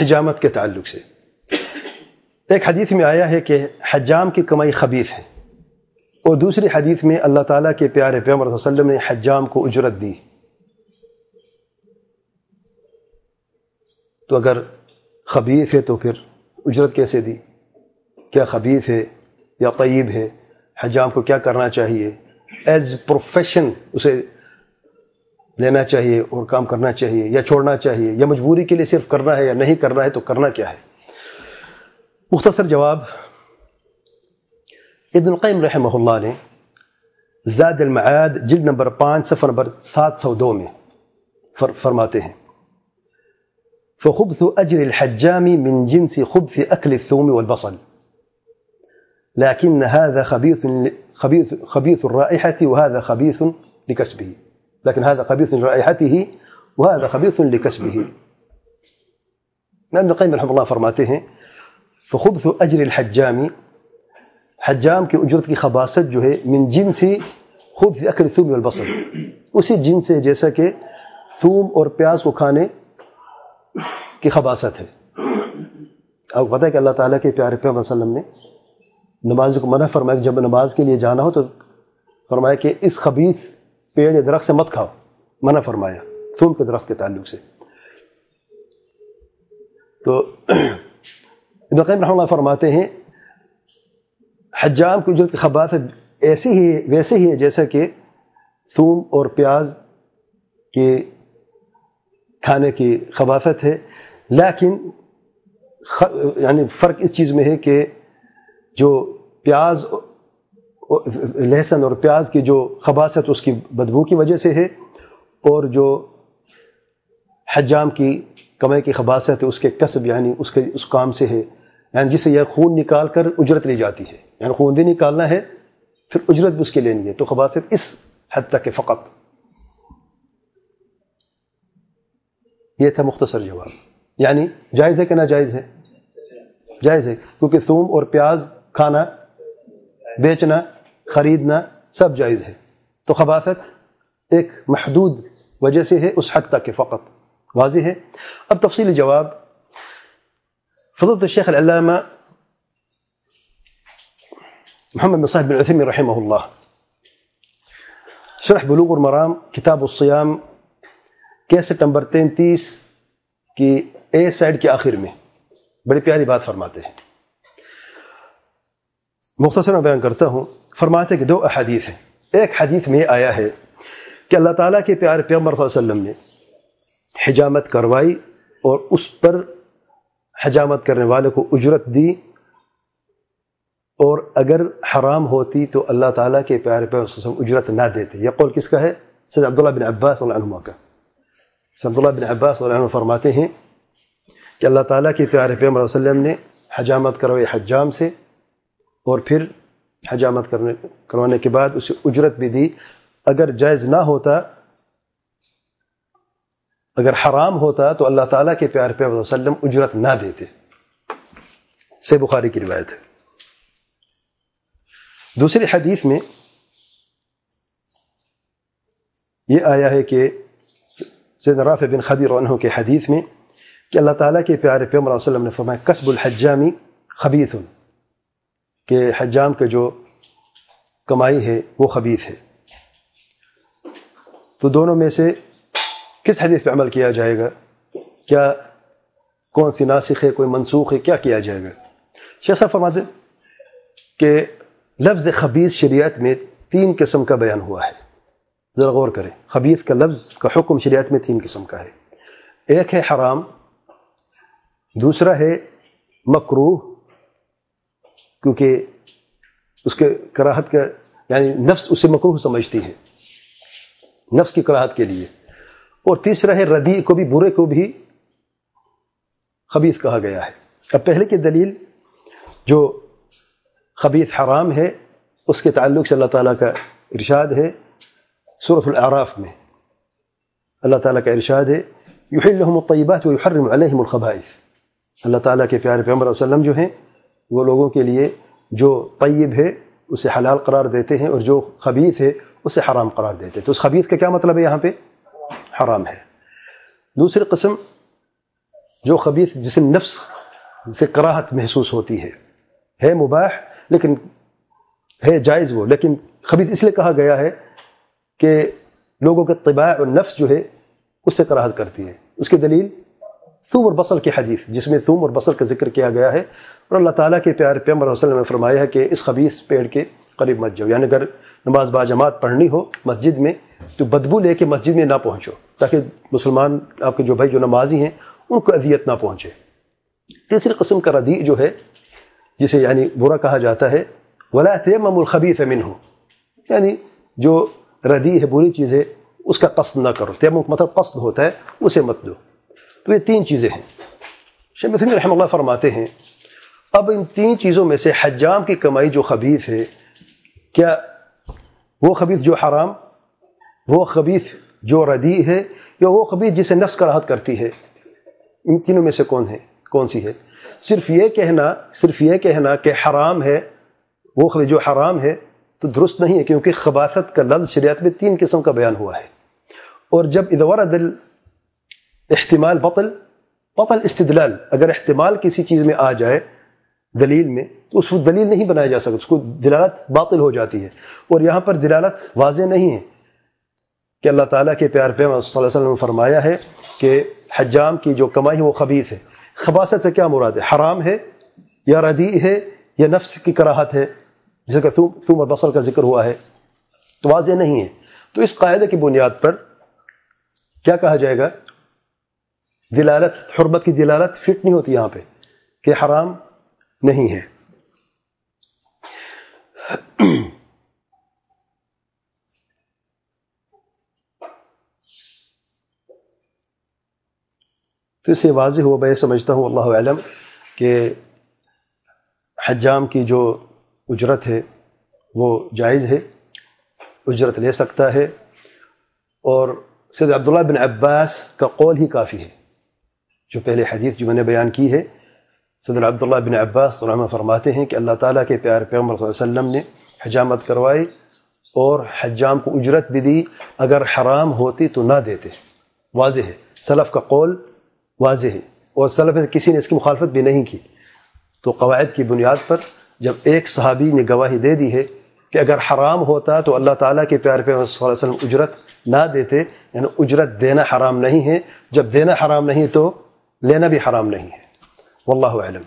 حجامت کے تعلق سے۔ ایک حدیث میں آیا ہے کہ حجام کی کمائی خبیث ہے۔ اور دوسری حدیث میں اللہ تعالیٰ کے پیارے پیغمبر صلی اللہ علیہ وسلم نے حجام کو اجرت دی۔ تو اگر خبیث ہے تو پھر اجرت کیسے دی؟ کیا خبیث ہے یا طیب ہے؟ حجام کو کیا کرنا چاہیے؟ ایز پروفیشن اسے لینا چاہیے اور کام کرنا چاہیے یا چھوڑنا چاہیے، یا مجبوری کے لیے صرف کرنا ہے یا نہیں کرنا ہے تو کرنا کیا ہے؟ مختصر جواب، ابن القیم رحمہ اللہ نے زاد المعاد جلد نمبر پانچ، صفحہ نمبر سات سو دو میں فرماتے ہیں، فخبث أجر الحجام من جنس خبث أكل الثوم والبصل، لكن هذا خبيث خبيث خبيث الرائحة وهذا خبيث لكسبه. لكن هذا خبيث لرائحته، وهذا خبيث لكسبه. ابن القيم رحمه الله فرماتے ہیں فخبث اجر الحجام. حجام کی اجرت کی خباست جو ہے من جنس خبث اکل ثوم والبصل. اسی جن سے جیسا کہ ثوم اور پیاز کو کھانے کی خباصت ہے اب پتہ ہے کہ اللہ تعالیٰ کے پیارے پیغمبر صلی اللہ علیہ وسلم نے نماز کو منع فرمایا کہ جب نماز کے لیے جانا ہو تو فرمایا کہ اس خبیص پیڑ یا درخت سے مت کھاؤ۔ منع فرمایا۔ ثوم کے درخت کے تعلق سے۔ تو ابن قیم رحمہ اللہ فرماتے ہیں، حجام کی اجرت کی خباصت ایسی ہی ویسے ہی ہے جیسا کہ ثوم اور پیاز کے کھانے کی خباصت ہے۔ لیکن یعنی فرق اس چیز میں ہے کہ جو پیاز لہسن اور پیاز کی جو خباصت اس کی بدبو کی وجہ سے ہے اور جو حجام کی کمائی کی خباصت ہے، اس کے قصب یعنی اس کے اس کام سے ہے۔ یعنی جس سے یہ خون نکال کر اجرت لی جاتی ہے۔ یعنی خون بھی نکالنا ہے، پھر اجرت بھی اس کے لینی ہے۔ تو خباصت اس حد تک ہے فقط۔ یہ تھا مختصر جواب۔ یعنی جائز ہے کہ ناجائز ہے؟ جائز ہے، کیونکہ ثوم اور پیاز کھانا، بیچنا خریدنا سب جائز ہے۔ تو خباثت ایک محدود وجہ سے ہے، اس حد تک کہ فقط واضح ہے۔ اب تفصیلی جواب۔ فضلت الشیخ العلامہ محمد نصاحب بن عثمی رحمہ اللہ۔ شرح بلوغ المرام، کتاب الصیام، کیسٹ نمبر تینتیس کی اے سائڈ کے آخر میں۔ بڑی پیاری بات فرماتے ہیں۔ مختصر میں بیان کرتا ہوں۔ فرماتے کہ دو احادیث ہیں۔ ایک حدیث میں آیا ہے کہ اللہ تعالیٰ کے پیارے پیغمبر صلی اللہ علیہ وسلم نے حجامت کروائی اور اس پر حجامت کرنے والے کو اجرت دی۔ اور اگر حرام ہوتی تو اللہ تعالیٰ کے پیارے پیغمبر صلی اللہ علیہ وسلم اجرت نہ دیتے۔ یہ قول کس کا ہے؟ سید عبداللہ بن عباس صلی اللہ عنہ کا۔ عبداللہ بن عباس صلی اللہ عنہ فرماتے ہیں کہ اللہ تعالیٰ کے پیارے پیغمبر صلی اللہ علیہ وسلم نے حجامت کروائی حجام سے اور پھر حجامت کرنے کروانے کے بعد اسے اجرت بھی دی۔ اگر جائز نہ ہوتا، اگر حرام ہوتا تو اللہ تعالیٰ کے پیارے پیغمبر وسلم اجرت نہ دیتے۔ سے بخاری کی روایت ہے۔ دوسری حدیث میں یہ آیا ہے کہ سید رافع بن خدیر عنہ کے حدیث میں کہ اللہ تعالیٰ کے پیارے پیغمبر علیہ وسلم نے فرمایا قصب الحجامی خبیث. کہ حجام کے جو کمائی ہے وہ خبیث ہے۔ تو دونوں میں سے کس حدیث پہ عمل کیا جائے گا؟ کیا کون سی ناسخ ہے، کوئی منسوخ ہے، کیا کیا جائے گا؟ شیخ صاحب فرماتے کہ لفظ خبیث شریعت میں تین قسم کا بیان ہوا ہے۔ ذرا غور کریں، خبیث کا لفظ کا حکم شریعت میں تین قسم کا ہے۔ ایک ہے حرام، دوسرا ہے مکروح کیونکہ اس کے کراہت کا یعنی نفس اسے مکروح سمجھتی ہے۔ نفس کی کراہت کے لیے۔ اور تیسرا ہے ردی کو بھی، برے کو بھی خبیث کہا گیا ہے۔ اب پہلے کی دلیل جو خبیث حرام ہے، اس کے تعلق سے اللہ تعالیٰ کا ارشاد ہے صورت الاعراف میں۔ اللہ تعالیٰ کا ارشاد ہے، یحلہم الطیبات و یحرم علیہم الخبائث۔ اللہ تعالیٰ کے پیارے پیغمبر علیہ وسلم جو ہیں وہ لوگوں کے لیے جو طیب ہے، اسے حلال قرار دیتے ہیں اور جو خبیث ہے، اسے حرام قرار دیتے ہیں۔ تو اس خبیث کا کیا مطلب ہے یہاں پہ؟ حرام ہے۔ دوسری قسم، جو خبیث جسے نفس سے کراہت محسوس ہوتی ہے۔ ہے مباح، لیکن ہے جائز وہ۔ لیکن خبیث اس لیے کہا گیا ہے کہ لوگوں کے طباع اور نفس جو ہے، اس سے کراہت کرتی ہے۔ اس کی دلیل ثوم اور بصل کی حدیث، جس میں ثوم اور بصل کا ذکر کیا گیا ہے اور اللہ تعالیٰ کے پیار پیمبر وسلم نے فرمایا ہے کہ اس خبیص پیڑ کے قریب مت جاؤ۔ یعنی اگر نماز با جماعت پڑھنی ہو مسجد میں تو بدبو لے کے مسجد میں نہ پہنچو، تاکہ مسلمان آپ کے جو بھائی جو نمازی ہیں ان کو اذیت نہ پہنچے۔ تیسری قسم کا ردی جو ہے، جسے یعنی برا کہا جاتا ہے، ولا تیمم الخبیث منہ یعنی جو ردی ہے، بری چیز ہے، اس کا قصد نہ کرو۔ تیمم مطلب قصد ہوتا ہے، اسے مت دو۔ تو یہ تین چیزیں ہیں۔ شیخ مثمی رحمہ اللہ فرماتے ہیں، اب ان تین چیزوں میں سے حجام کی کمائی جو خبیث ہے، کیا وہ خبیث جو حرام؟ وہ خبیث جو ردی ہے یا وہ خبیث جسے نفس کا راحت کرتی ہے؟ ان تینوں میں سے کون ہے؟ کون سی ہے؟ صرف یہ کہنا، صرف یہ کہنا کہ حرام ہے، وہ خبیث جو حرام ہے تو درست نہیں ہے کیونکہ خباثت کا لفظ شریعت میں تین قسم کا بیان ہوا ہے۔ اور جب ادور دل احتمال بطل بطل استدلال۔ اگر احتمال کسی چیز میں آ جائے دلیل میں، تو اس کو دلیل نہیں بنایا جا سکتا اس کو دلالت باطل ہو جاتی ہے۔ اور یہاں پر دلالت واضح نہیں ہے کہ اللہ تعالیٰ کے پیار پہ صلی اللہ علیہ وسلم نے فرمایا ہے کہ حجام کی جو کمائی ہے وہ خبیث ہے۔ خباصت سے کیا مراد ہے؟ حرام ہے یا ردی ہے یا نفس کی کراہت ہے؟ جیسے کہ ثوم اور بصل کا ذکر ہوا ہے۔ تو واضح نہیں ہے۔ تو اس قاعدے کی بنیاد پر کیا کہا جائے گا؟ دلالت، حرمت کی دلالت فٹ نہیں ہوتی یہاں پہ کہ حرام نہیں ہے۔ تو اس سے واضح ہوا، میں سمجھتا ہوں، اللہ علم کہ حجام کی جو اجرت ہے، وہ جائز ہے، اجرت لے سکتا ہے۔ اور سید عبداللہ بن عباس کا قول ہی کافی ہے۔ جو پہلے حدیث جو میں نے بیان کی ہے صدر عبداللہ بن عباس رحمہ فرماتے ہیں کہ اللہ تعالیٰ کے پیار پیغمبر صلی اللہ علیہ وسلم نے حجامت کروائی اور حجام کو اجرت بھی دی۔ اگر حرام ہوتی تو نہ دیتے۔ واضح ہے۔ سلف کا قول واضح ہے۔ اور سلف میں کسی نے اس کی مخالفت بھی نہیں کی۔ تو قواعد کی بنیاد پر جب ایک صحابی نے گواہی دے دی ہے کہ اگر حرام ہوتا تو اللہ تعالیٰ کے پیار پیغمبر صلی اللہ علیہ وسلم اجرت نہ دیتے یعنی اجرت دینا حرام نہیں ہے۔ جب دینا حرام نہیں تو لینا بھی حرام نہیں ہے واللہ اعلم